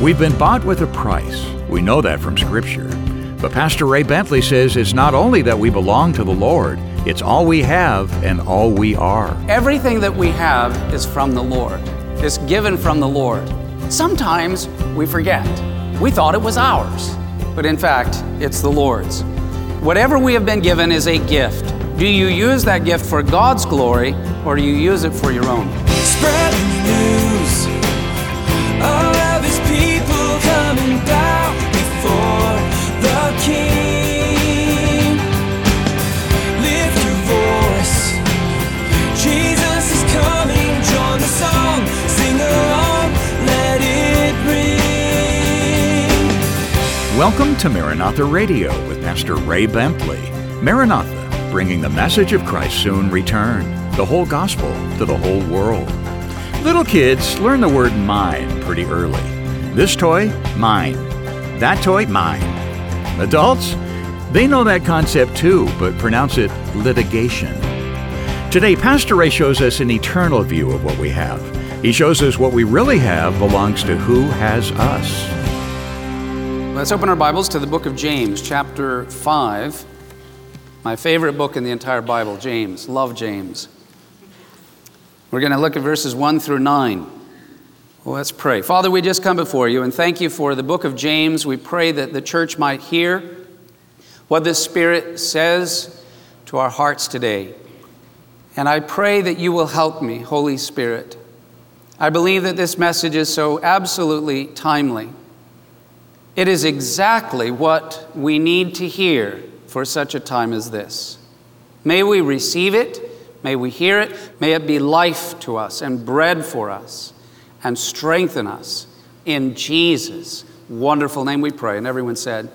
We've been bought with a price. We know that from Scripture. But Pastor Ray Bentley says it's not only that we belong to the Lord, it's all we have and all we are. Everything that we have is from the Lord, it's given from the Lord. Sometimes we forget. We thought it was ours, but in fact, it's the Lord's. Whatever we have been given is a gift. Do you use that gift for God's glory or do you use it for your own? Spread Welcome to Maranatha Radio with Pastor Ray Bentley. Maranatha, bringing the message of Christ's soon return, the whole gospel to the whole world. Little kids learn the word mine pretty early. This toy, mine. That toy, mine. Adults, they know that concept too, but pronounce it litigation. Today, Pastor Ray shows us an eternal view of what we have. He shows us what we really have belongs to who has us. Let's open our Bibles to the book of James, chapter 5. My favorite book in the entire Bible, James. Love James. We're going to look at verses 1 through 9. Well, let's pray. Father, we just come before you and thank you for the book of James. We pray that the church might hear what the Spirit says to our hearts today. And I pray that you will help me, Holy Spirit. I believe that this message is so absolutely timely. It is exactly what we need to hear for such a time as this. May we receive it, may we hear it, may it be life to us and bread for us and strengthen us. In Jesus' wonderful name we pray. And everyone said,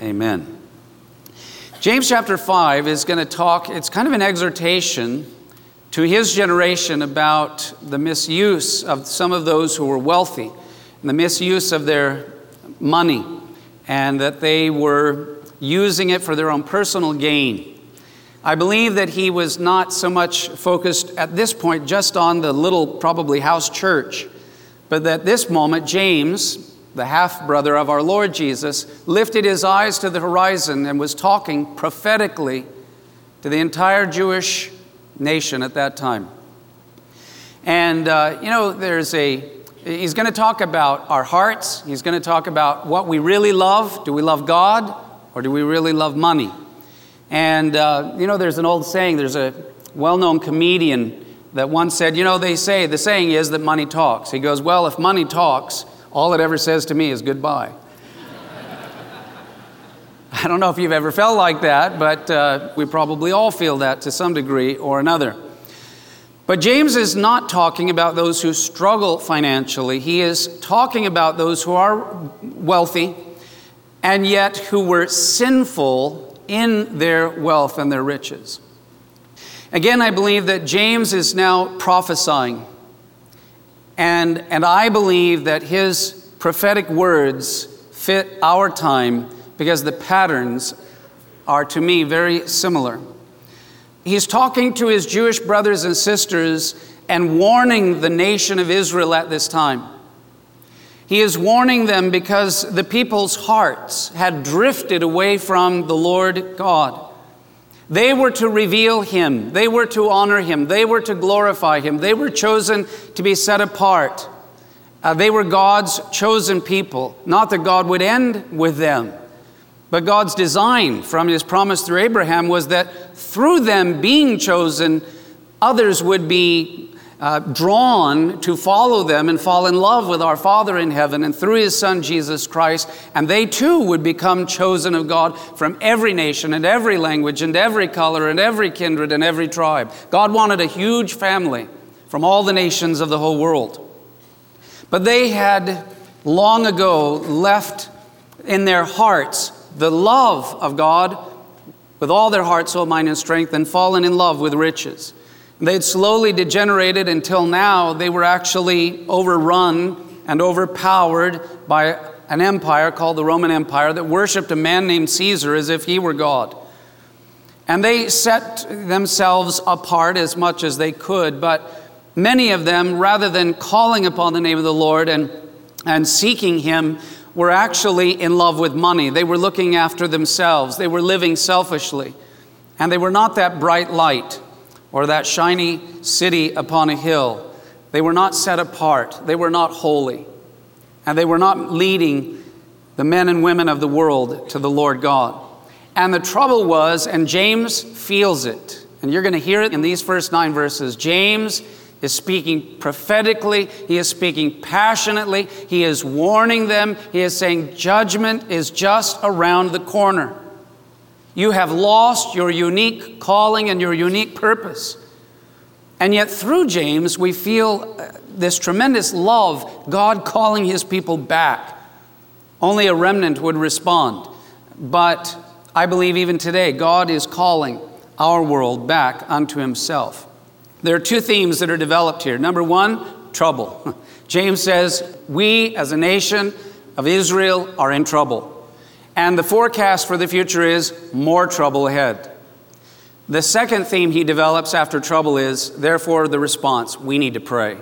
Amen. James chapter 5 is going to talk, it's kind of an exhortation to his generation about the misuse of some of those who were wealthy and the misuse of their money and that they were using it for their own personal gain. I believe that he was not so much focused at this point just on the little, probably house church, but that this moment, James, the half brother of our Lord Jesus, lifted his eyes to the horizon and was talking prophetically to the entire Jewish nation at that time. And, uh, you know, there's a, he's going to talk about our hearts. He's going to talk about what we really love. Do we love God or do we really love money? And, uh, you know, there's an old saying, there's a well known comedian that once said, you know, they say, the saying is that money talks. He goes, well, if money talks, all it ever says to me is goodbye. I don't know if you've ever felt like that, but uh, we probably all feel that to some degree or another. But James is not talking about those who struggle financially. He is talking about those who are wealthy and yet who were sinful in their wealth and their riches. Again, I believe that James is now prophesying. And, and I believe that his prophetic words fit our time because the patterns are, to me, very similar. He's talking to his Jewish brothers and sisters and warning the nation of Israel at this time. He is warning them because the people's hearts had drifted away from the Lord God. They were to reveal Him, they were to honor Him, they were to glorify Him, they were chosen to be set apart. Uh, they were God's chosen people, not that God would end with them. But God's design from his promise through Abraham was that through them being chosen, others would be uh, drawn to follow them and fall in love with our Father in heaven and through his Son Jesus Christ. And they too would become chosen of God from every nation and every language and every color and every kindred and every tribe. God wanted a huge family from all the nations of the whole world. But they had long ago left in their hearts the love of God with all their heart, soul, mind, and strength, and fallen in love with riches. They'd slowly degenerated until now they were actually overrun and overpowered by an empire called the Roman Empire that worshiped a man named Caesar as if he were God. And they set themselves apart as much as they could, but many of them, rather than calling upon the name of the Lord and and seeking Him were actually in love with money. They were looking after themselves, they were living selfishly, and they were not that bright light or that shiny city upon a hill. They were not set apart, they were not holy, and they were not leading the men and women of the world to the Lord God. And the trouble was, and James feels it, and you're going to hear it in these first nine verses. James is speaking prophetically, he is speaking passionately, he is warning them, he is saying, Judgment is just around the corner. You have lost your unique calling and your unique purpose. And yet, through James, we feel uh, this tremendous love, God calling his people back. Only a remnant would respond. But I believe even today, God is calling our world back unto himself. There are two themes that are developed here. Number one, trouble. James says, We as a nation of Israel are in trouble. And the forecast for the future is more trouble ahead. The second theme he develops after trouble is, therefore, the response we need to pray.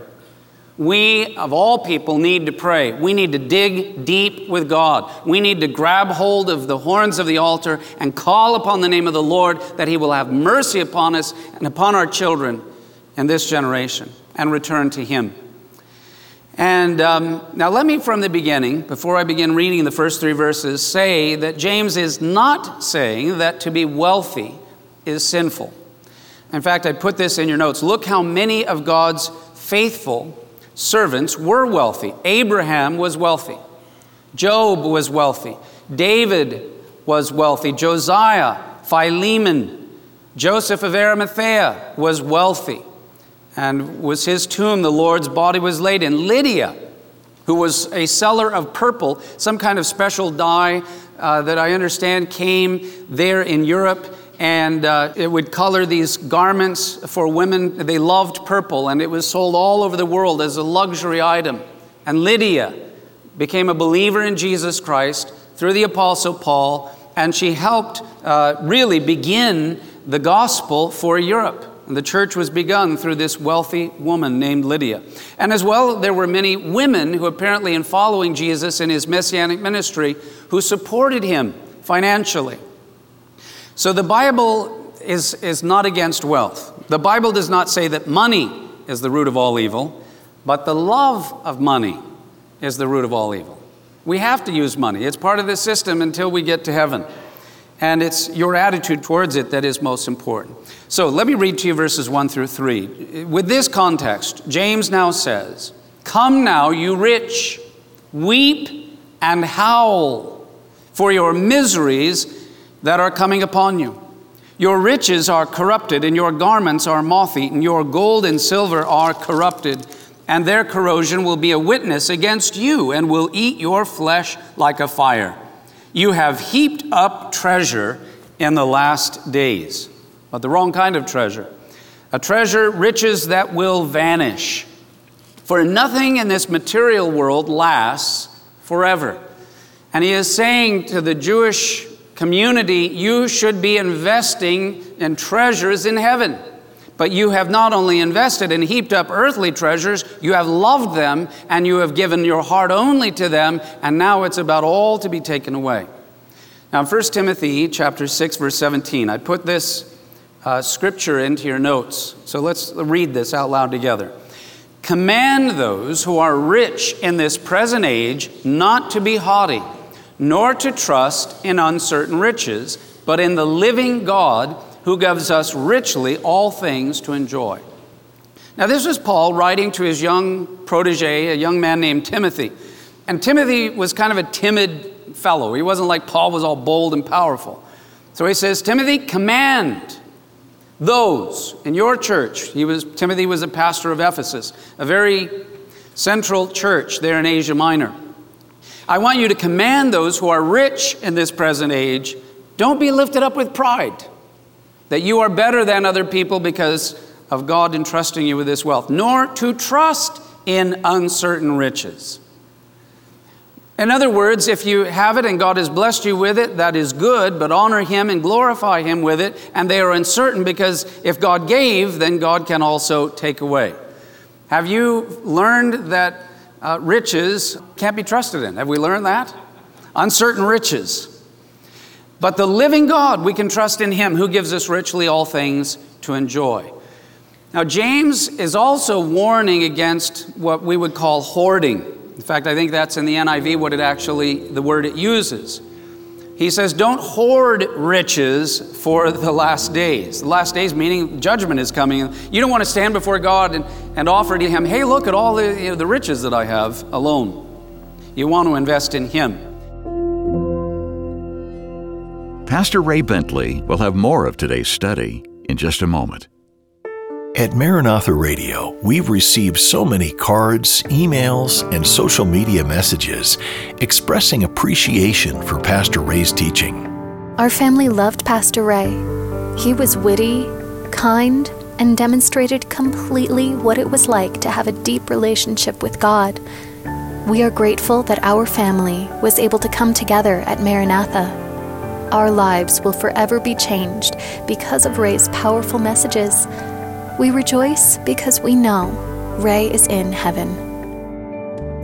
We, of all people, need to pray. We need to dig deep with God. We need to grab hold of the horns of the altar and call upon the name of the Lord that He will have mercy upon us and upon our children in this generation and return to Him. And um, now, let me from the beginning, before I begin reading the first three verses, say that James is not saying that to be wealthy is sinful. In fact, I put this in your notes. Look how many of God's faithful servants were wealthy. Abraham was wealthy, Job was wealthy, David was wealthy, Josiah, Philemon, Joseph of Arimathea was wealthy, and was his tomb the Lord's body was laid in. Lydia, who was a seller of purple, some kind of special dye uh, that I understand came there in Europe and uh, it would color these garments for women. They loved purple, and it was sold all over the world as a luxury item. And Lydia became a believer in Jesus Christ through the Apostle Paul, and she helped uh, really begin the gospel for Europe. The church was begun through this wealthy woman named Lydia. And as well, there were many women who, apparently, in following Jesus in his messianic ministry, who supported him financially. So the Bible is, is not against wealth. The Bible does not say that money is the root of all evil, but the love of money is the root of all evil. We have to use money, it's part of the system until we get to heaven. And it's your attitude towards it that is most important. So let me read to you verses 1 through 3. With this context, James now says, Come now, you rich, weep and howl for your miseries that are coming upon you. Your riches are corrupted, and your garments are moth eaten. Your gold and silver are corrupted, and their corrosion will be a witness against you and will eat your flesh like a fire. You have heaped up treasure in the last days, but the wrong kind of treasure. A treasure, riches that will vanish. For nothing in this material world lasts forever. And he is saying to the Jewish community, you should be investing in treasures in heaven. But you have not only invested and heaped up earthly treasures, you have loved them and you have given your heart only to them, and now it's about all to be taken away. Now, in 1 Timothy chapter 6, verse 17, I put this uh, scripture into your notes. So let's read this out loud together. Command those who are rich in this present age not to be haughty nor to trust in uncertain riches, but in the living God who gives us richly all things to enjoy. Now, this was Paul writing to his young protege, a young man named Timothy. And Timothy was kind of a timid fellow. He wasn't like Paul was all bold and powerful. So he says, Timothy, command those in your church. He was, Timothy was a pastor of Ephesus, a very central church there in Asia Minor. I want you to command those who are rich in this present age don't be lifted up with pride, that you are better than other people because of God entrusting you with this wealth, nor to trust in uncertain riches. In other words, if you have it and God has blessed you with it, that is good, but honor Him and glorify Him with it. And they are uncertain because if God gave, then God can also take away. Have you learned that uh, riches can't be trusted in. Have we learned that? Uncertain riches. But the living God, we can trust in Him who gives us richly all things to enjoy. Now, James is also warning against what we would call hoarding. In fact, I think that's in the NIV what it actually, the word it uses. He says, Don't hoard riches for the last days. The last days, meaning judgment is coming. You don't want to stand before God and, and offer to Him, Hey, look at all the, you know, the riches that I have alone. You want to invest in Him. Pastor Ray Bentley will have more of today's study in just a moment. At Maranatha Radio, we've received so many cards, emails, and social media messages expressing appreciation for Pastor Ray's teaching. Our family loved Pastor Ray. He was witty, kind, and demonstrated completely what it was like to have a deep relationship with God. We are grateful that our family was able to come together at Maranatha. Our lives will forever be changed because of Ray's powerful messages. We rejoice because we know Ray is in heaven.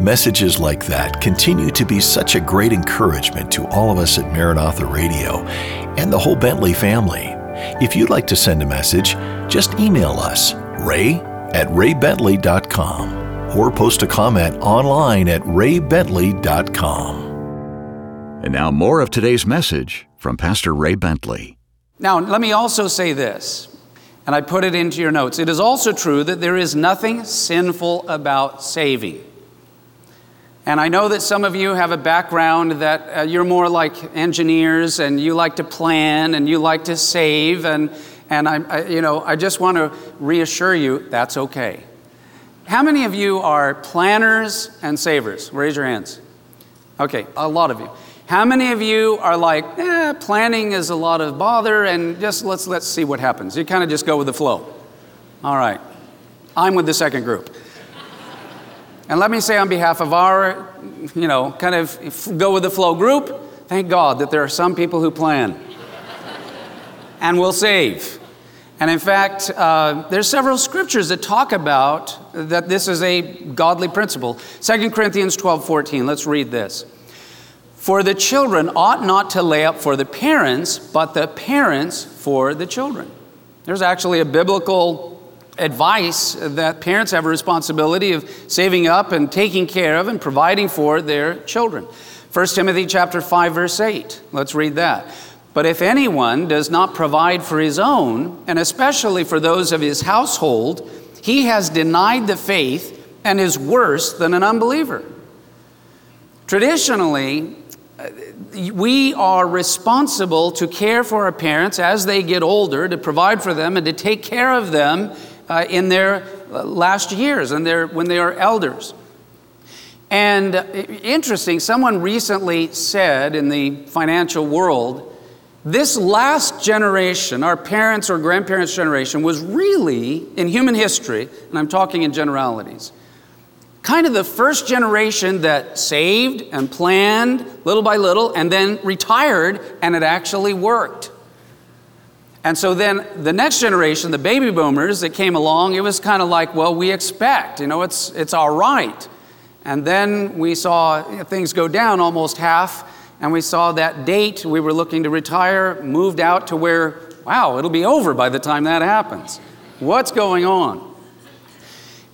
Messages like that continue to be such a great encouragement to all of us at Maranatha Radio and the whole Bentley family. If you'd like to send a message, just email us, ray at raybentley.com, or post a comment online at raybentley.com. And now, more of today's message from Pastor Ray Bentley. Now, let me also say this, and I put it into your notes. It is also true that there is nothing sinful about saving. And I know that some of you have a background that uh, you're more like engineers and you like to plan and you like to save. And, and I, I, you know, I just want to reassure you that's okay. How many of you are planners and savers? Raise your hands. Okay, a lot of you. How many of you are like, eh, planning is a lot of bother and just let's, let's see what happens? You kind of just go with the flow. All right. I'm with the second group. And let me say on behalf of our, you know, kind of go with the flow group, thank God that there are some people who plan and will save. And in fact, uh, there's several scriptures that talk about that this is a godly principle. 2 Corinthians 12, 14, let's read this. For the children ought not to lay up for the parents, but the parents for the children. There's actually a biblical advice that parents have a responsibility of saving up and taking care of and providing for their children. 1 Timothy chapter 5 verse 8. Let's read that. But if anyone does not provide for his own, and especially for those of his household, he has denied the faith and is worse than an unbeliever. Traditionally, we are responsible to care for our parents as they get older, to provide for them and to take care of them uh, in their last years and their, when they are elders. And uh, interesting, someone recently said in the financial world, this last generation, our parents' or grandparents' generation, was really, in human history, and I'm talking in generalities, kind of the first generation that saved and planned little by little and then retired and it actually worked. And so then the next generation, the baby boomers that came along, it was kind of like, well, we expect, you know, it's, it's all right. And then we saw things go down almost half, and we saw that date we were looking to retire moved out to where, wow, it'll be over by the time that happens. What's going on?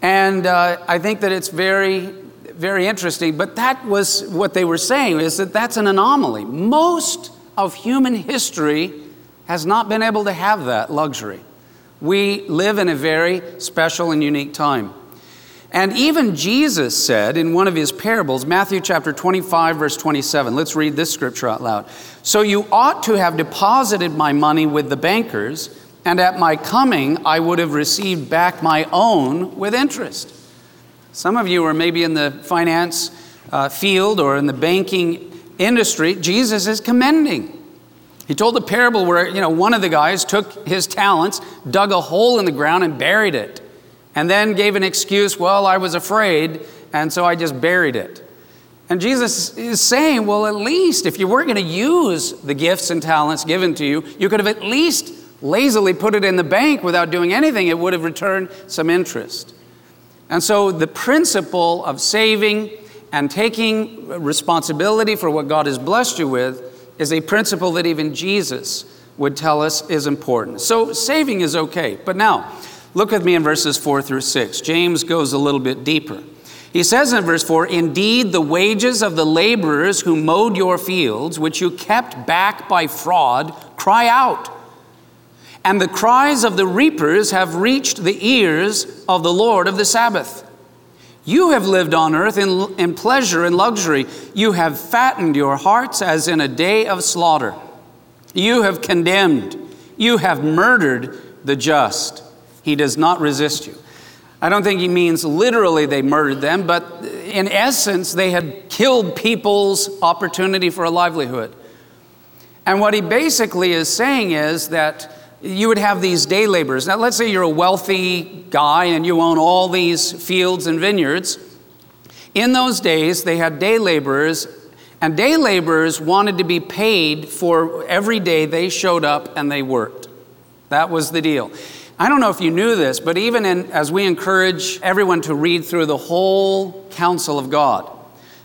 And uh, I think that it's very, very interesting. But that was what they were saying is that that's an anomaly. Most of human history has not been able to have that luxury. We live in a very special and unique time. And even Jesus said in one of his parables, Matthew chapter 25, verse 27, let's read this scripture out loud. So you ought to have deposited my money with the bankers and at my coming I would have received back my own with interest. Some of you are maybe in the finance uh, field or in the banking industry. Jesus is commending. He told a parable where you know one of the guys took his talents, dug a hole in the ground, and buried it, and then gave an excuse. Well, I was afraid, and so I just buried it. And Jesus is saying, well, at least if you weren't going to use the gifts and talents given to you, you could have at least lazily put it in the bank without doing anything, it would have returned some interest. And so the principle of saving and taking responsibility for what God has blessed you with is a principle that even Jesus would tell us is important. So saving is okay. But now, look with me in verses 4 through 6. James goes a little bit deeper. He says in verse 4 Indeed, the wages of the laborers who mowed your fields, which you kept back by fraud, cry out. And the cries of the reapers have reached the ears of the Lord of the Sabbath. You have lived on earth in, in pleasure and luxury. You have fattened your hearts as in a day of slaughter. You have condemned. You have murdered the just. He does not resist you. I don't think he means literally they murdered them, but in essence, they had killed people's opportunity for a livelihood. And what he basically is saying is that you would have these day laborers. Now, let's say you're a wealthy guy and you own all these fields and vineyards. In those days, they had day laborers, and day laborers wanted to be paid for every day they showed up and they worked. That was the deal. I don't know if you knew this, but even in, as we encourage everyone to read through the whole counsel of God,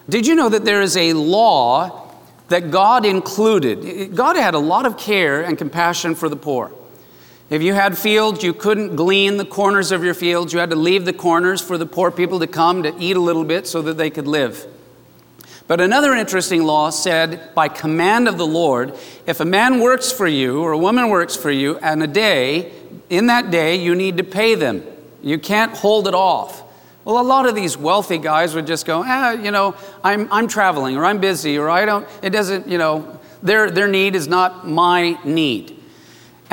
did you know that there is a law that God included? God had a lot of care and compassion for the poor. If you had fields, you couldn't glean the corners of your fields. You had to leave the corners for the poor people to come to eat a little bit so that they could live. But another interesting law said, by command of the Lord, if a man works for you or a woman works for you, and a day, in that day, you need to pay them. You can't hold it off. Well, a lot of these wealthy guys would just go, ah, you know, I'm, I'm traveling or I'm busy or I don't, it doesn't, you know, their, their need is not my need.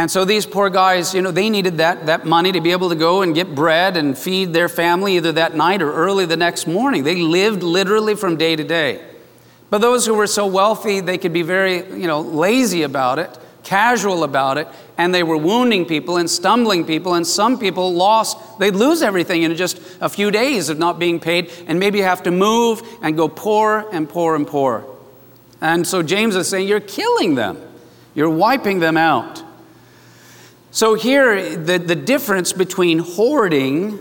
And so these poor guys, you know, they needed that, that money to be able to go and get bread and feed their family either that night or early the next morning. They lived literally from day to day. But those who were so wealthy, they could be very, you know, lazy about it, casual about it, and they were wounding people and stumbling people, and some people lost, they'd lose everything in just a few days of not being paid, and maybe have to move and go poor and poor and poor. And so James is saying, You're killing them, you're wiping them out. So, here, the, the difference between hoarding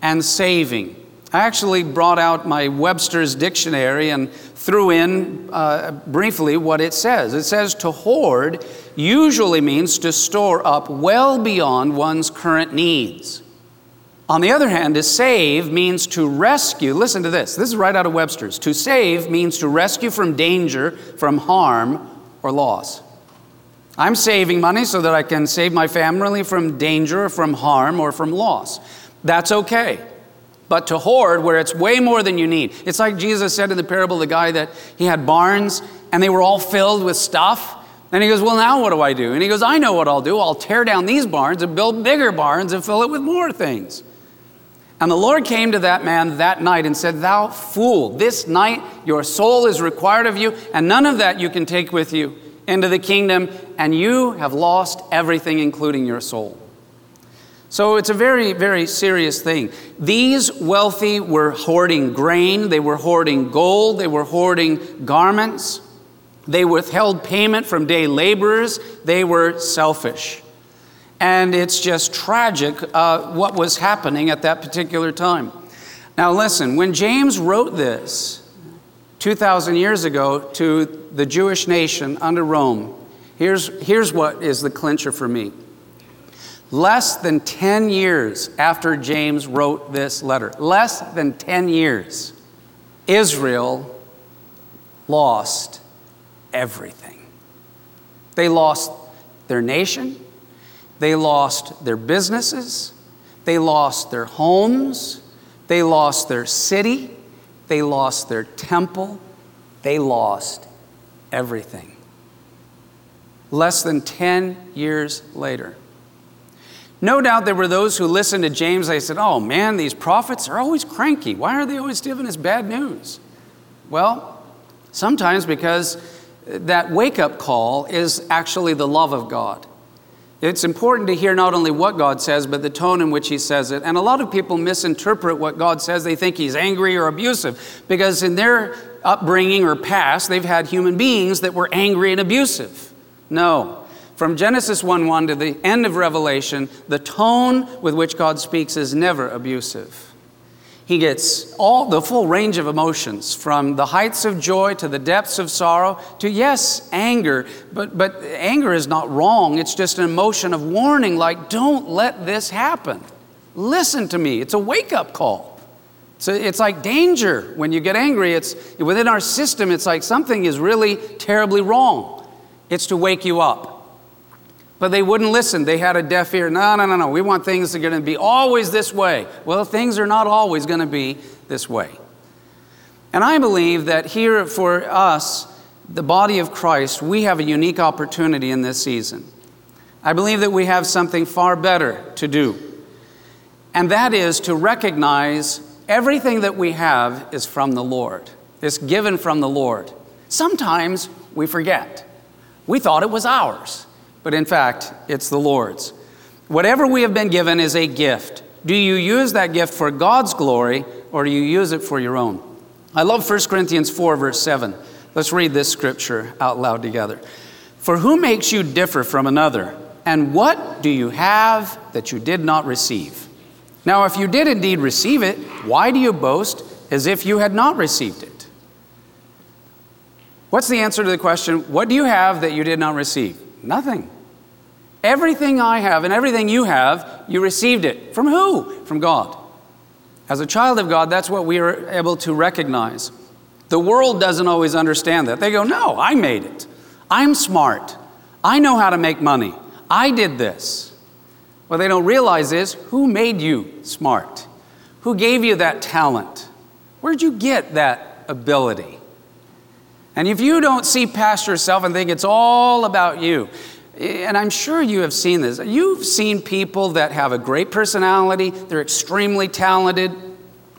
and saving. I actually brought out my Webster's dictionary and threw in uh, briefly what it says. It says to hoard usually means to store up well beyond one's current needs. On the other hand, to save means to rescue. Listen to this. This is right out of Webster's. To save means to rescue from danger, from harm, or loss. I'm saving money so that I can save my family from danger, from harm, or from loss. That's okay. But to hoard where it's way more than you need. It's like Jesus said in the parable the guy that he had barns and they were all filled with stuff. And he goes, Well, now what do I do? And he goes, I know what I'll do. I'll tear down these barns and build bigger barns and fill it with more things. And the Lord came to that man that night and said, Thou fool, this night your soul is required of you, and none of that you can take with you into the kingdom, and you have lost everything, including your soul. So it's a very, very serious thing. These wealthy were hoarding grain, they were hoarding gold, they were hoarding garments, they withheld payment from day laborers, they were selfish. And it's just tragic uh, what was happening at that particular time. Now, listen, when James wrote this, 2,000 years ago to the Jewish nation under Rome. Here's, here's what is the clincher for me. Less than 10 years after James wrote this letter, less than 10 years, Israel lost everything. They lost their nation, they lost their businesses, they lost their homes, they lost their city, they lost their temple. They lost everything. Less than 10 years later. No doubt there were those who listened to James. They said, Oh man, these prophets are always cranky. Why are they always giving us bad news? Well, sometimes because that wake up call is actually the love of God. It's important to hear not only what God says, but the tone in which He says it. And a lot of people misinterpret what God says. They think He's angry or abusive because in their upbringing or past, they've had human beings that were angry and abusive. No. From Genesis 1 1 to the end of Revelation, the tone with which God speaks is never abusive. He gets all the full range of emotions from the heights of joy to the depths of sorrow to, yes, anger, but, but anger is not wrong. It's just an emotion of warning, like, don't let this happen. Listen to me. It's a wake up call. So it's like danger when you get angry. It's within our system, it's like something is really terribly wrong. It's to wake you up. But they wouldn't listen. They had a deaf ear. No, no, no, no. We want things are going to be always this way. Well, things are not always going to be this way. And I believe that here for us, the body of Christ, we have a unique opportunity in this season. I believe that we have something far better to do. And that is to recognize everything that we have is from the Lord. It's given from the Lord. Sometimes we forget. We thought it was ours but in fact, it's the Lord's. Whatever we have been given is a gift. Do you use that gift for God's glory or do you use it for your own? I love 1 Corinthians 4, verse 7. Let's read this scripture out loud together. For who makes you differ from another? And what do you have that you did not receive? Now, if you did indeed receive it, why do you boast as if you had not received it? What's the answer to the question, what do you have that you did not receive? Nothing. Everything I have and everything you have, you received it. From who? From God. As a child of God, that's what we are able to recognize. The world doesn't always understand that. They go, No, I made it. I'm smart. I know how to make money. I did this. What they don't realize is who made you smart? Who gave you that talent? Where'd you get that ability? And if you don't see past yourself and think it's all about you, eh, and I'm sure you have seen this. You've seen people that have a great personality, they're extremely talented,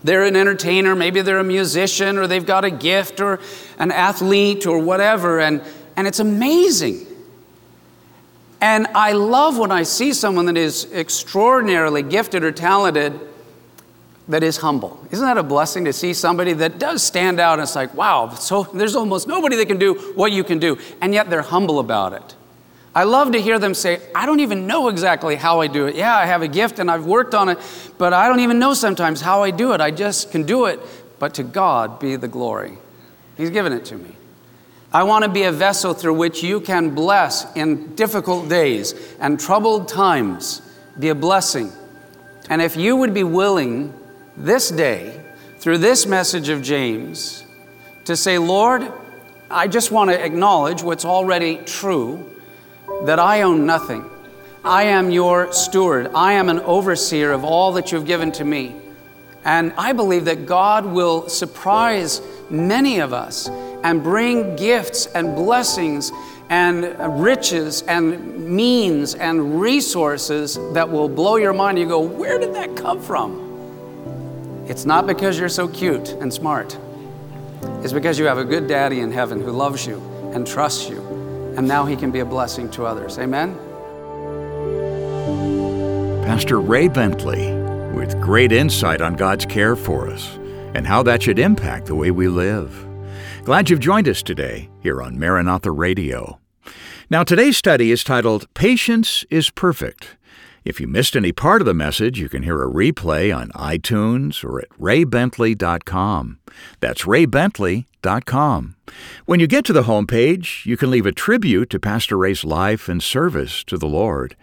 they're an entertainer, maybe they're a musician, or they've got a gift, or an athlete, or whatever, and, and it's amazing. And I love when I see someone that is extraordinarily gifted or talented that is humble. Isn't that a blessing to see somebody that does stand out and it's like, wow, so there's almost nobody that can do what you can do, and yet they're humble about it. I love to hear them say, I don't even know exactly how I do it. Yeah, I have a gift and I've worked on it, but I don't even know sometimes how I do it. I just can do it. But to God be the glory. He's given it to me. I want to be a vessel through which you can bless in difficult days and troubled times, be a blessing. And if you would be willing this day, through this message of James, to say, Lord, I just want to acknowledge what's already true that I own nothing. I am your steward. I am an overseer of all that you've given to me. And I believe that God will surprise many of us and bring gifts and blessings and riches and means and resources that will blow your mind. You go, where did that come from? It's not because you're so cute and smart. It's because you have a good daddy in heaven who loves you and trusts you and now he can be a blessing to others. Amen? Pastor Ray Bentley with great insight on God's care for us and how that should impact the way we live. Glad you've joined us today here on Maranatha Radio. Now, today's study is titled Patience is Perfect. If you missed any part of the message, you can hear a replay on iTunes or at raybentley.com. That's raybentley.com. When you get to the homepage, you can leave a tribute to Pastor Ray's life and service to the Lord.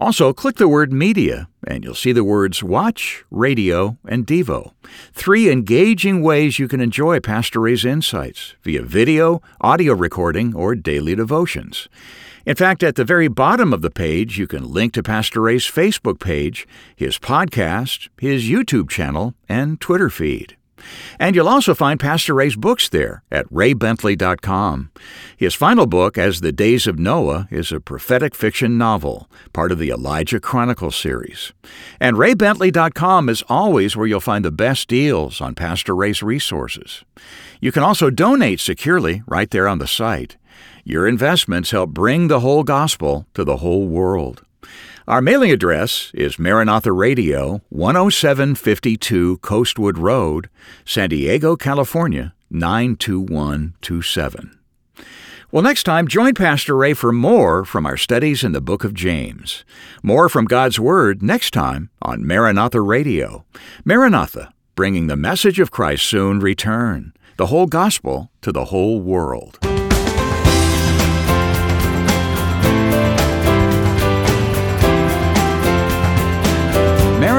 Also, click the word media, and you'll see the words watch, radio, and Devo. Three engaging ways you can enjoy Pastor Ray's insights via video, audio recording, or daily devotions. In fact, at the very bottom of the page, you can link to Pastor Ray's Facebook page, his podcast, his YouTube channel, and Twitter feed. And you'll also find Pastor Ray's books there at raybentley.com. His final book, As the Days of Noah, is a prophetic fiction novel, part of the Elijah Chronicles series. And raybentley.com is always where you'll find the best deals on Pastor Ray's resources. You can also donate securely right there on the site. Your investments help bring the whole gospel to the whole world. Our mailing address is Maranatha Radio, 10752 Coastwood Road, San Diego, California, 92127. Well, next time, join Pastor Ray for more from our studies in the book of James. More from God's Word next time on Maranatha Radio. Maranatha, bringing the message of Christ's soon return, the whole gospel to the whole world.